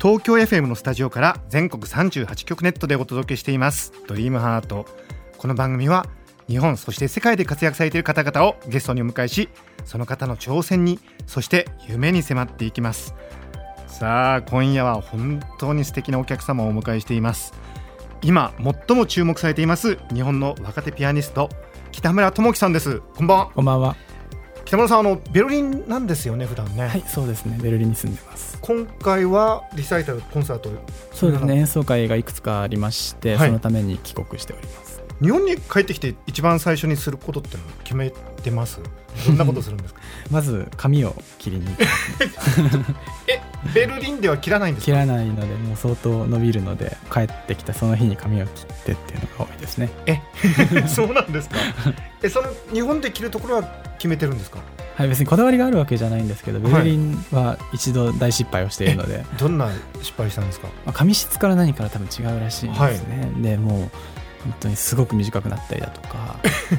東京 FM のスタジオから全国38局ネットでお届けしています。ドリームハート。この番組は日本そして世界で活躍されている方々をゲストにお迎えしその方の挑戦にそして夢に迫っていきます。さあ今夜は本当に素敵なお客様をお迎えしています。今最も注目されています日本の若手ピアニスト北村智樹さんです。こんばんは。こんばんは。北村さんあのベルリンなんですよね普段ね。はいそうですね。ベルリンに住んでます。今回はリサイタルコンサートそうですね。演奏会がいくつかありまして、はい、そのために帰国しております。日本に帰ってきて一番最初にすることっての決めてます？どんなことするんですか？まず髪を切りに えベルリンでは切らないんです切らないのでもう相当伸びるので帰ってきたその日に髪を切ってっていうのが多いですね。え そうなんですか？えその日本で切るところは決めてるんですか？はい別にこだわりがあるわけじゃないんですけどベルリンは一度大失敗をしているので、はい、どんな失敗したんですか、まあ、髪質から何から多分違うらしいんですね、はい、でもう本当にすごく短くなったりだとか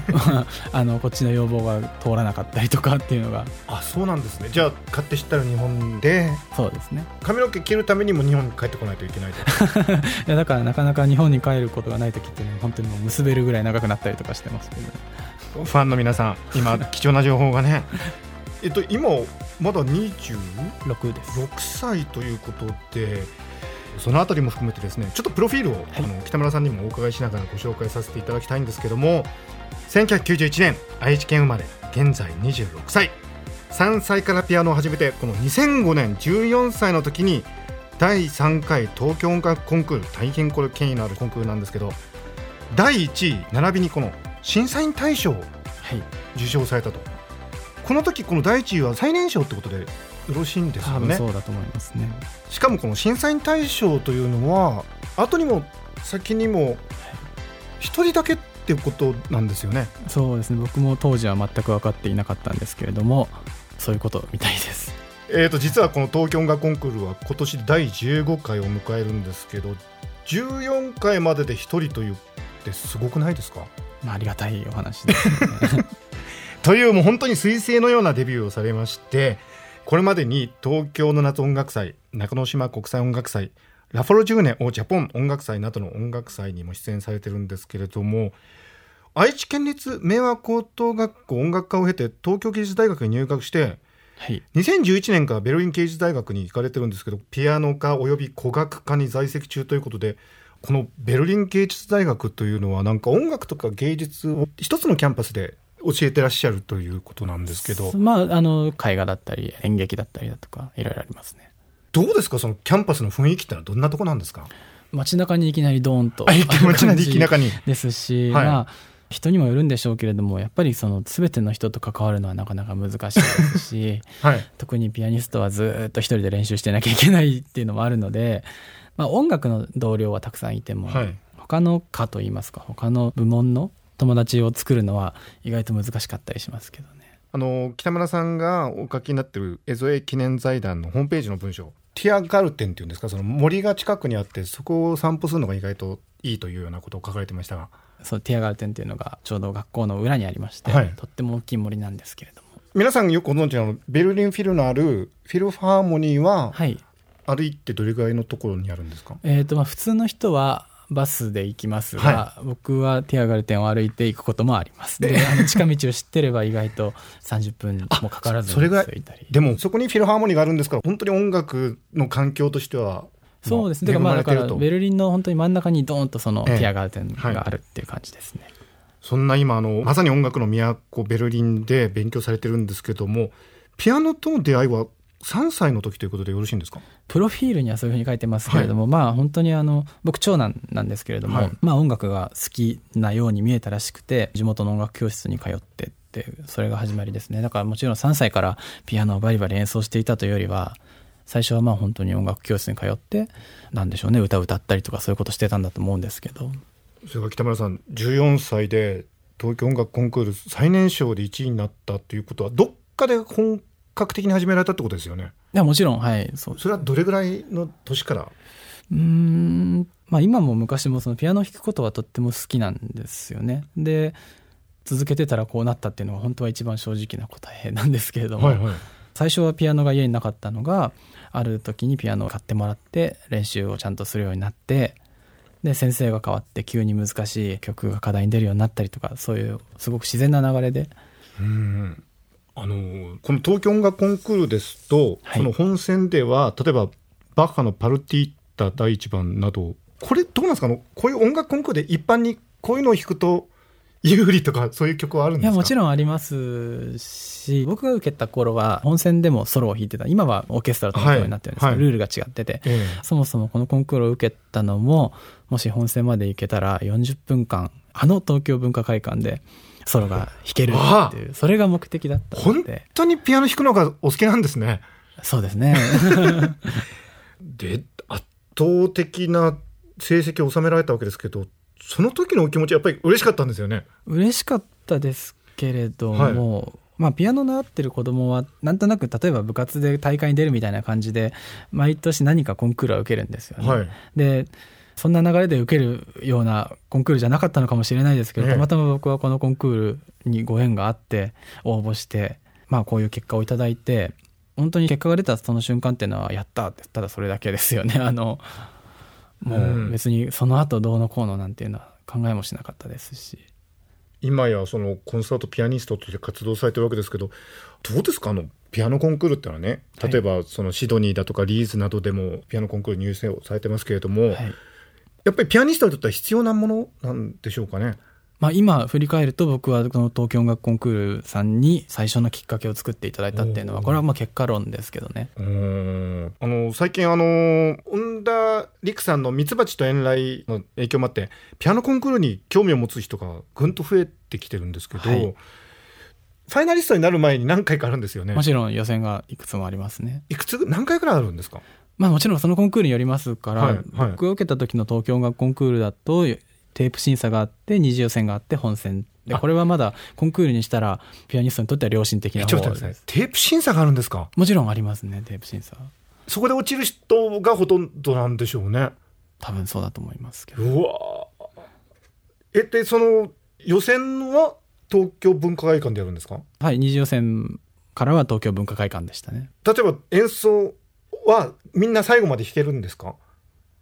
あのこっちの要望が通らなかったりとかっていうのが。あそうなんですね。じゃあ買って知ったら日本で。そうですね。髪の毛切るためにも日本に帰ってこないといけないと。いやだからなかなか日本に帰ることがない時ってね本当にもう結べるぐらい長くなったりとかしてますけど。ファンの皆さん今 貴重な情報がね。えっと今まだ26です。6歳ということでそのあたりも含めてですねちょっとプロフィールを、はい、あの北村さんにもお伺いしながらご紹介させていただきたいんですけども1991年愛知県生まれ現在26歳。3歳からピアノを始めてこの2005年14歳の時に第3回東京音楽コンクール大変これ権威のあるコンクールなんですけど第1位並びにこの審査員大賞を受賞されたと、はい、この時この第1位は最年少ってことでよろしいんですよね。そうだと思いますねしかもこの審査員大賞というのは後にも先にも一人だけっていうことなんですよね。そうですね僕も当時は全く分かっていなかったんですけれどもそういうことみたいです。えーと、実はこの東京音楽コンクールは今年第15回を迎えるんですけど14回までで1人というってすごくないですか、まあ、ありがたいお話です、ね、というもう本当に彗星のようなデビューをされましてこれまでに東京の夏音楽祭中之島国際音楽祭ラフォロジューネ・オ・ジャポン音楽祭などの音楽祭にも出演されてるんですけれども愛知県立明和高等学校音楽科を経て東京芸術大学に入学して、はい、2011年からベルリン芸術大学に行かれてるんですけどピアノ科および古楽科に在籍中ということでこのベルリン芸術大学というのはなんか音楽とか芸術を一つのキャンパスで教えてらっしゃるということなんですけど、まあ、あの絵画だったり演劇だったりだとかいろいろありますね。どうですか？そのキャンパスの雰囲気ってのはどんなとこなんですか？街中にいきなりドーンと街中にですし、はい、まあ人にもよるんでしょうけれどもやっぱりその全ての人と関わるのはなかなか難しいですし、はい、特にピアニストはずっと一人で練習してなきゃいけないっていうのもあるので、まあ、音楽の同僚はたくさんいても、はい、他の科といいますか他の部門の友達を作るのは意外と難しかったりしますけどね。あの北村さんがお書きになってるエゾエ記念財団のホームページの文章ティアガルテンっていうんですか？その森が近くにあってそこを散歩するのが意外といいというようなことを書かれてましたが。そうティアガルテンっていうのがちょうど学校の裏にありまして、はい、とっても大きい森なんですけれども。皆さんよくご存知のベルリンフィルのあるフィルファーモニーは、はい、歩いてどれぐらいのところにあるんですか、えーとまあ、普通の人はバスで行きますが、はい、僕はティアガルテンを歩いて行くこともあります。であの近道を知ってれば意外と30分もかからずそれがでもそこにフィルハーモニーがあるんですから本当に音楽の環境としてはそうですね。だからまあだからベルリンの本当に真ん中にドーンとそのティアガルテンがあるっていう感じですね、はい、そんな今あのまさに音楽の都ベルリンで勉強されてるんですけどもピアノとの出会いは3歳の時ということでよろしいんですか？プロフィールにはそういうふうに書いてますけれども、はい、まあ本当にあの僕長男なんですけれども、はい、まあ音楽が好きなように見えたらしくて地元の音楽教室に通ってってそれが始まりですね。だからもちろん3歳からピアノをバリバリ演奏していたというよりは最初はまあ本当に音楽教室に通ってなんでしょうね。歌歌ったりとかそういうことしてたんだと思うんですけど。それから北村さん14歳で東京音楽コンクール最年少で1位になったということはどっかで本格的に始められたってことですよね。いやもちろんはい。そそれはどれぐらいの年から？うんまあ今も昔もそのピアノを弾くことはとっても好きなんですよね。で続けてたらこうなったっていうのが本当は一番正直な答えなんですけれども、はいはい、最初はピアノが家になかったのがある時にピアノを買ってもらって練習をちゃんとするようになってで先生が変わって急に難しい曲が課題に出るようになったりとかそういうすごく自然な流れで。うんあのこの東京音楽コンクールですと、はい、その本戦では例えばバッハの「パルティータ第1番」などこれどうなんですか？こういう音楽コンクールで一般にこういうのを弾くと有利とかそういう曲はあるんですか？いやもちろんありますし僕が受けた頃は本戦でもソロを弾いてた今はオーケストラとのようになってるんですけど、はい、ルールが違ってて、そもそもこのコンクールを受けたのももし本戦まで行けたら40分間あの東京文化会館でソロが弾けるっていうそれが目的だったので。本当にピアノ弾くのがお好きなんですね。そうですね。で圧倒的な成績を収められたわけですけどその時のお気持ちやっぱり嬉しかったんですよね。嬉しかったですけれども、はい、まあ、ピアノ習ってる子供はなんとなく例えば部活で大会に出るみたいな感じで毎年何かコンクールは受けるんですよね。はい、でそんな流れで受けるようなコンクールじゃなかったのかもしれないですけど、たまたま僕はこのコンクールにご縁があって応募して、まあ、こういう結果をいただいて本当に結果が出たその瞬間っていうのはやったってただそれだけですよね。あのもう別にその後どうのこうのなんていうのは考えもしなかったですし。今やそのコンサートピアニストとして活動されてるわけですけどどうですか？あのピアノコンクールってのはね例えばそのシドニーだとかリーズなどでもピアノコンクール入選をされてますけれども、はい、やっぱりピアニストにとっては必要なものなんでしょうかね？まあ、今振り返ると僕はこの東京音楽コンクールさんに最初のきっかけを作っていただいたっていうのはこれはまあ結果論ですけどね。あの最近あの恩田陸さんの「ミツバチと遠雷」の影響もあってピアノコンクールに興味を持つ人がぐんと増えてきてるんですけど、はい、ファイナリストになる前に何回かあるんですよね。もちろん予選がいくつもありますね。いくつ？何回くらいあるんですか？まあもちろんそのコンクールによりますから、はいはい、僕が受けた時の東京音楽コンクールだとテープ審査があって二次予選があって本戦でこれはまだコンクールにしたらピアニストにとっては良心的な方です、ね、テープ審査があるんですか？もちろんありますねテープ審査。そこで落ちる人がほとんどなんでしょうね。多分そうだと思いますけど。うわ。えでその予選は東京文化会館でやるんですか？はい二次予選からは東京文化会館でしたね。例えば演奏はみんな最後まで弾けるんですか？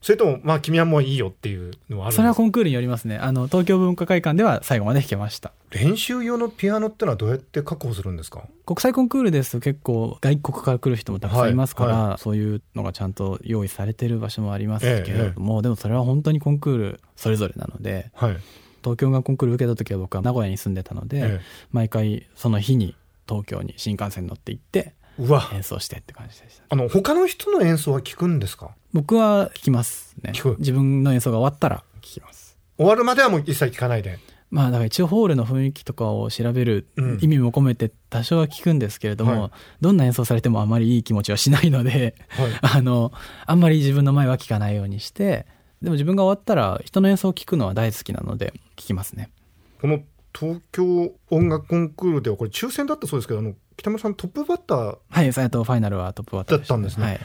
それともまあ君はもういいよっていうのはあるそれはコンクールによりますね。あの東京文化会館では最後まで弾けました。練習用のピアノってのはどうやって確保するんですか？国際コンクールですと結構外国から来る人もたくさんいますから、はいはい、そういうのがちゃんと用意されてる場所もありますけれども、ええ、でもそれは本当にコンクールそれぞれなので、はい、東京音楽コンクール受けた時は僕は名古屋に住んでたので、え、毎回その日に東京に新幹線乗って行って演奏してって感じでした、あの他の人の演奏は聞くんですか？僕は聞きますね。自分の演奏が終わったら聞きます。終わるまではもう一切聞かないで。まあだから一応ホールの雰囲気とかを調べる意味も込めて多少は聞くんですけれども、うんはい、どんな演奏されてもあまりいい気持ちはしないので、はい、あのあんまり自分の前は聞かないようにしてでも自分が終わったら人の演奏を聞くのは大好きなので聞きますね。この東京音楽コンクールではこれ抽選だったそうですけどあの北村さんトップバッターはいファイナルはトップバッターだったんですね、はい、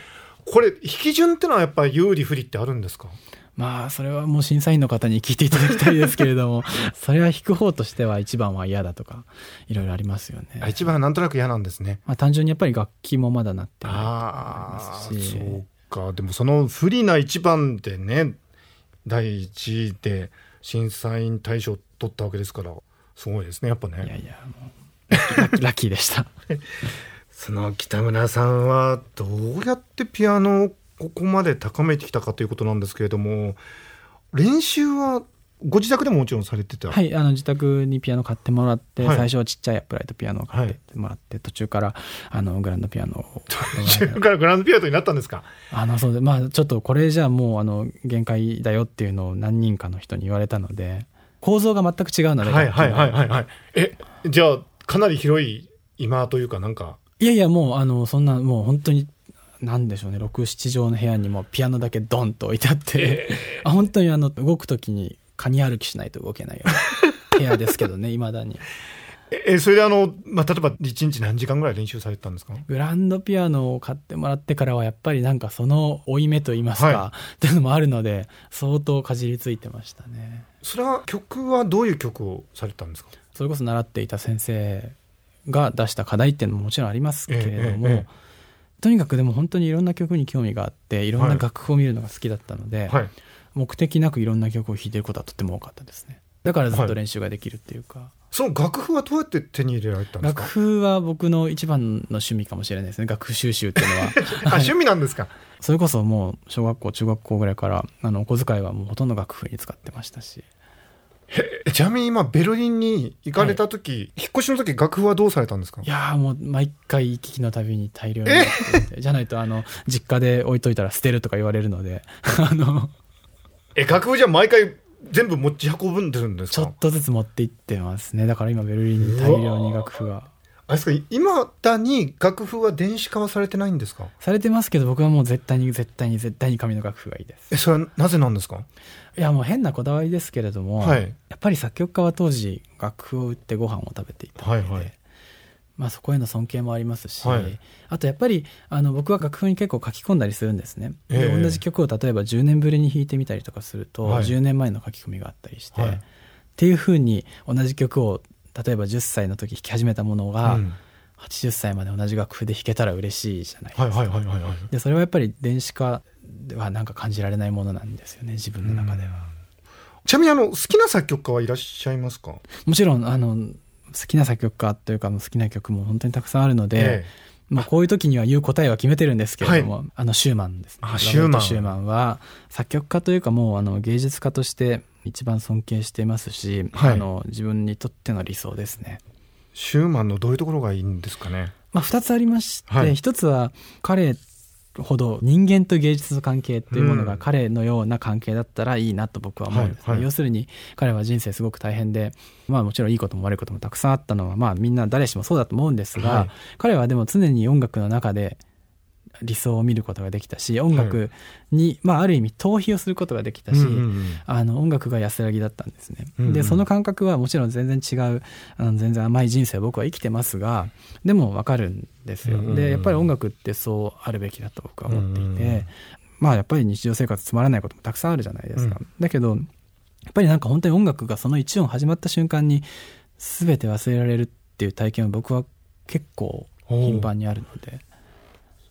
これ引き順ってのはやっぱり有利不利ってあるんですか？まあそれはもう審査員の方に聞いていただきたいですけれども それは引く方としては一番は嫌だとかいろいろありますよね。一番はなんとなく嫌なんですね、まあ、単純にやっぱり楽器もまだなってないますし。そうか。でもその不利な一番でね第一位で審査員大賞取ったわけですからすごいですねやっぱね。いやいやもうラッキーでした。その北村さんはどうやってピアノをここまで高めてきたかということなんですけれども練習はご自宅でももちろんされてた？はいあの自宅にピアノ買ってもらって、はい、最初はちっちゃいアップライトピアノを買ってもらって、はい、途中からあのグランドピアノを 途中からグランドピアノになったんですか？あのそうでまあちょっとこれじゃもうあの限界だよっていうのを何人かの人に言われたので構造が全く違うのではいはいはいはいはい。えじゃあかなり広い今というかなんか。いやいやもうあのそんなもう本当になんでしょうね。67畳の部屋にもピアノだけドンと置いてあって、えー、あ本当にあの動く時にカニ歩きしないと動けないような部屋ですけどね いまだに。えそれであの、まあ、例えば1日何時間ぐらい練習されてたんですか？グランドピアノを買ってもらってからはやっぱりなんかその負い目といいますか、はい、っていうのもあるので相当かじりついてましたね。それは曲はどういう曲をされたんですか？それこそ習っていた先生が出した課題っていうのももちろんありますけれども、えええ、とにかくでも本当にいろんな曲に興味があっていろんな楽譜を見るのが好きだったので、はい、目的なくいろんな曲を弾いてることはとても多かったですね。だからずっと練習ができるっていうか、はい、その楽譜はどうやって手に入れられたんですか？楽譜は僕の一番の趣味かもしれないですね。楽譜収集っていうのは。あ趣味なんですか？それこそもう小学校中学校ぐらいからあのお小遣いはもうほとんど楽譜に使ってましたし。ちなみに今ベルリンに行かれた時、はい、引っ越しの時楽譜はどうされたんですか？いやもう毎回行き来のたびに大量にじゃないとあの実家で置いといたら捨てるとか言われるので。あの。え楽譜じゃ毎回全部持ち運ぶんでるんですか？ちょっとずつ持って行ってますね。だから今ベルリンに大量に楽譜が。あれですか今だに楽譜は電子化はされてないんですか？されてますけど僕はもう絶対に絶対に絶対に紙の楽譜がいいです。えそれはなぜなんですか？いやもう変なこだわりですけれども、はい、やっぱり作曲家は当時楽譜を売ってご飯を食べていたので、はいはい、まあ、そこへの尊敬もありますし、はい、あとやっぱりあの僕は楽譜に結構書き込んだりするんですね、えー、同じ曲を例えば10年ぶりに弾いてみたりとかすると、はい、10年前の書き込みがあったりして、はい、っていうふうに同じ曲を例えば10歳の時弾き始めたものが、うん。80歳まで同じ楽譜で弾けたら嬉しいじゃないですか。でそれはやっぱり電子化ではなんか感じられないものなんですよね自分の中では。ちなみにあの好きな作曲家はいらっしゃいますか？もちろんあの好きな作曲家というか好きな曲も本当にたくさんあるので、ええ、まあ、こういう時には言う答えは決めてるんですけれども、はい、あのシューマンですね。シューマン。シューマンは作曲家というかもうあの芸術家として一番尊敬していますし、はい、あの自分にとっての理想ですね。シューマンのどういうところがいいんですかね？まあ、2つありまして、はい、1つは彼ほど人間と芸術の関係っていうものが彼のような関係だったらいいなと僕は思うんですね、はいはい、要するに彼は人生すごく大変で、まあ、もちろんいいことも悪いこともたくさんあったのは、まあ、みんな誰しもそうだと思うんですが、はい、彼はでも常に音楽の中で理想を見ることができたし音楽に、はい、まあ、ある意味逃避をすることができたし、うんうんうん、あの音楽が安らぎだったんですね。うんうん、でその感覚はもちろん全然違うあの全然甘い人生を僕は生きてますがでも分かるんですよ。うんうん、でやっぱり音楽ってそうあるべきだと僕は思っていて、うんうん、まあやっぱり日常生活つまらないこともたくさんあるじゃないですか。うん、だけどやっぱりなんか本当に音楽がその一音始まった瞬間に全て忘れられるっていう体験は僕は結構頻繁にあるので。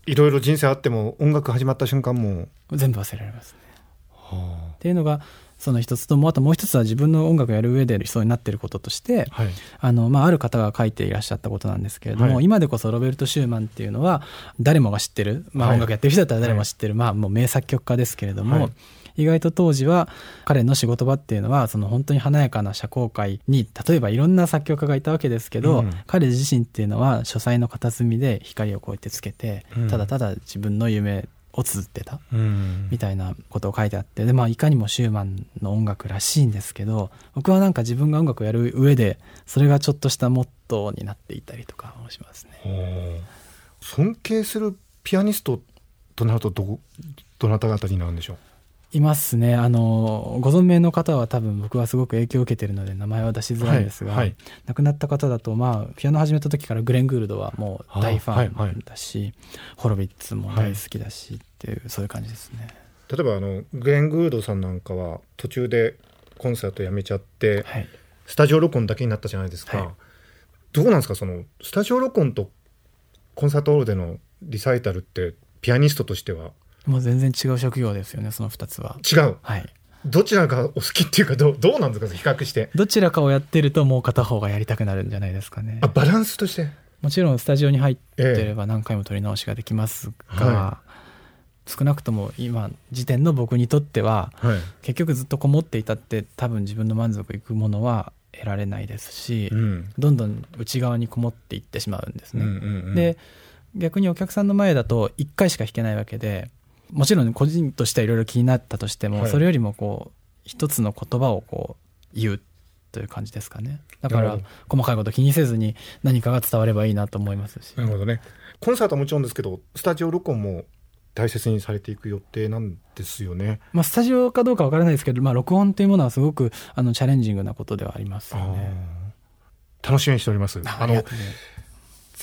いろいろ人生あっても音楽始まった瞬間も全部忘れられますね。はあ、っていうのがその一つともあともう一つは自分の音楽をやる上で理想になっていることとして、はい。あのまあ、ある方が書いていらっしゃったことなんですけれども、はい、今でこそロベルト・シューマンっていうのは誰もが知ってる、まあ、音楽やってる人だったら誰もが知ってる、はい、まあ、もう名作曲家ですけれども、意外と当時は彼の仕事場っていうのはその本当に華やかな社交界に例えばいろんな作曲家がいたわけですけど、うん、彼自身っていうのは書斎の片隅で光をこうやってつけて、うん、ただただ自分の夢を綴ってた、みたいなことを書いてあってで、まあ、いかにもシューマンの音楽らしいんですけど僕はなんか自分が音楽をやる上でそれがちょっとしたモットーになっていたりとかもしますね。尊敬するピアニストとなるとどどなた方になるんでしょう？いますね。あのご存命の方は多分僕はすごく影響を受けてるので名前は出しづらいんですが、はいはい、亡くなった方だとまあピアノ始めた時からグレン・グールドはもう大ファンだし、はい。はい、ホロビッツも大好きだしっていう、そういう感じですね。例えばあのグレン・グールドさんなんかは途中でコンサートやめちゃって、スタジオ録音だけになったじゃないですか、どうなんですか？そのスタジオ録音とコンサートホールでのリサイタルってピアニストとしてはもう全然違う職業ですよねその2つは。違う。はい。どちらがお好きっていうかどうどうなんですか比較して。どちらかをやってるともう片方がやりたくなるんじゃないですかね。あバランスとして。もちろんスタジオに入ってれば何回も撮り直しができますが、はい、少なくとも今時点の僕にとっては、はい、結局ずっとこもっていたって多分自分の満足いくものは得られないですし、うん、どんどん内側にこもっていってしまうんですね。うんうんうん、で逆にお客さんの前だと1回しか弾けないわけでもちろん個人としてはいろいろ気になったとしても、はい、それよりもこう一つの言葉をこう言うという感じですかね。だから細かいこと気にせずに何かが伝わればいいなと思いますし。なるほどね。コンサートはもちろんですけどスタジオ録音も大切にされていく予定なんですよね。まあ、スタジオかどうかわからないですけど、まあ、録音というものはすごくあのチャレンジングなことではありますよね。楽しみにしております。あの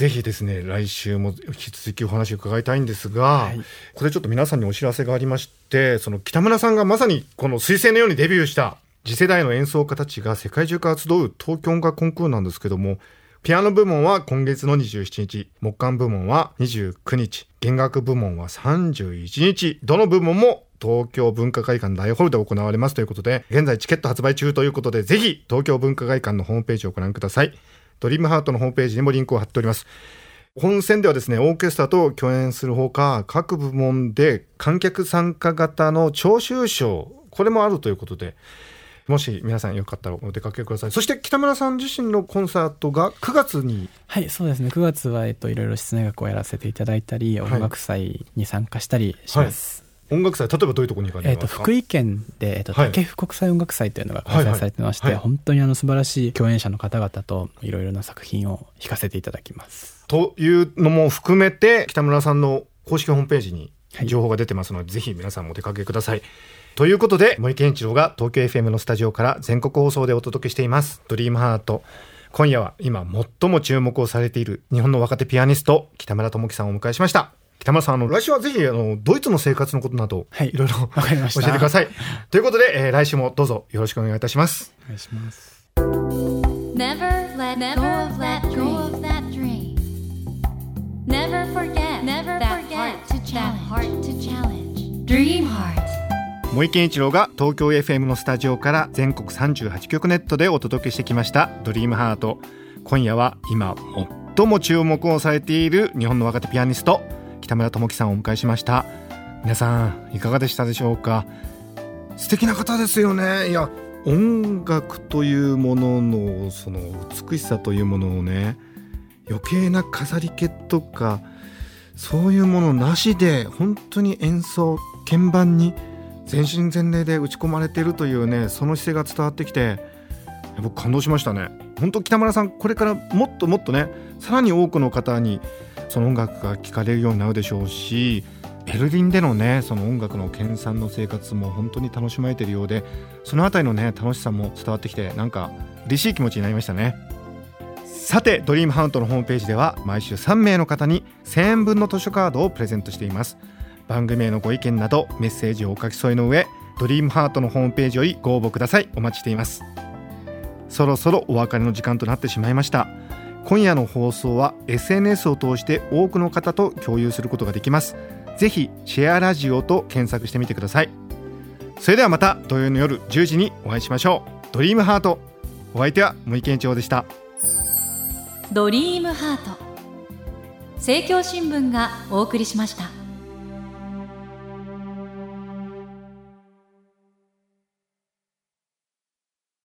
ぜひですね来週も引き続きお話を伺いたいんですが、はい、これちょっと皆さんにお知らせがありましてその北村さんがまさにこの彗星のようにデビューした次世代の演奏家たちが世界中から集う東京音楽コンクールなんですけどもピアノ部門は今月の27日、木管部門は29日、弦楽部門は31日、どの部門も東京文化会館大ホールで行われますということで、現在チケット発売中ということで、ぜひ東京文化会館のホームページをご覧ください。ドリームハートのホームページにもリンクを貼っております。本戦ではですね、オーケストラと共演するほか、各部門で観客参加型の聴衆賞、これもあるということで、もし皆さんよかったらお出かけください。そして北村さん自身のコンサートが9月に。はいそうですね。9月は、えっと、いろいろ室内楽をやらせていただいたり、音楽祭に参加したりします、はい音楽祭例えばどういうところに行かれますか、えーと、福井県で、えーと、竹府国際音楽祭というのが開催されてまして、はいはい。はい、本当にあの素晴らしい共演者の方々といろいろな作品を弾かせていただきます。というのも含めて北村さんの公式ホームページに情報が出てますので、はい、ぜひ皆さんもお出かけください。ということで森健一郎が東京 FM のスタジオから全国放送でお届けしています「ドリームハート。今夜は今最も注目をされている日本の若手ピアニスト北村智樹さんをお迎えしました北村さんあの来週はぜひあのドイツの生活のことなど、はい、いろいろ教えてください。ということで、えー、来週もどうぞよろしくお願いいたします。お願いします Never let go of that dream. Never forget that heart to challenge. Dream heart. 森健一郎が東京 FM のスタジオから全国38局ネットでお届けしてきました「ドリームハート。今夜は今最も注目をされている日本の若手ピアニスト北村智樹さんをお迎えしました。皆さんいかがでしたでしょうか？素敵な方ですよね。いや音楽というもののその美しさというものをね余計な飾り気とかそういうものなしで本当に演奏鍵盤に全身全霊で打ち込まれているというねその姿勢が伝わってきて僕感動しましたね。本当北村さんこれからもっともっとねさらに多くの方にその音楽が聴かれるようになるでしょうしベルリンでのねその音楽の研鑽の生活も本当に楽しまれているようでそのあたりのね楽しさも伝わってきてなんか嬉しい気持ちになりましたね。さてドリームハウントのホームページでは毎週3名の方に1000円分の図書カードをプレゼントしています。番組へのご意見などメッセージをお書き添えの上ドリームハートのホームページよりご応募ください。お待ちしています。そろそろお別れの時間となってしまいました。今夜の放送は SNS を通して多くの方と共有することができます。ぜひシェアラジオと検索してみてください。それではまた土曜の夜10時にお会いしましょう。ドリームハート。お相手は森健一郎でした。ドリームハート。政教新聞がお送りしました。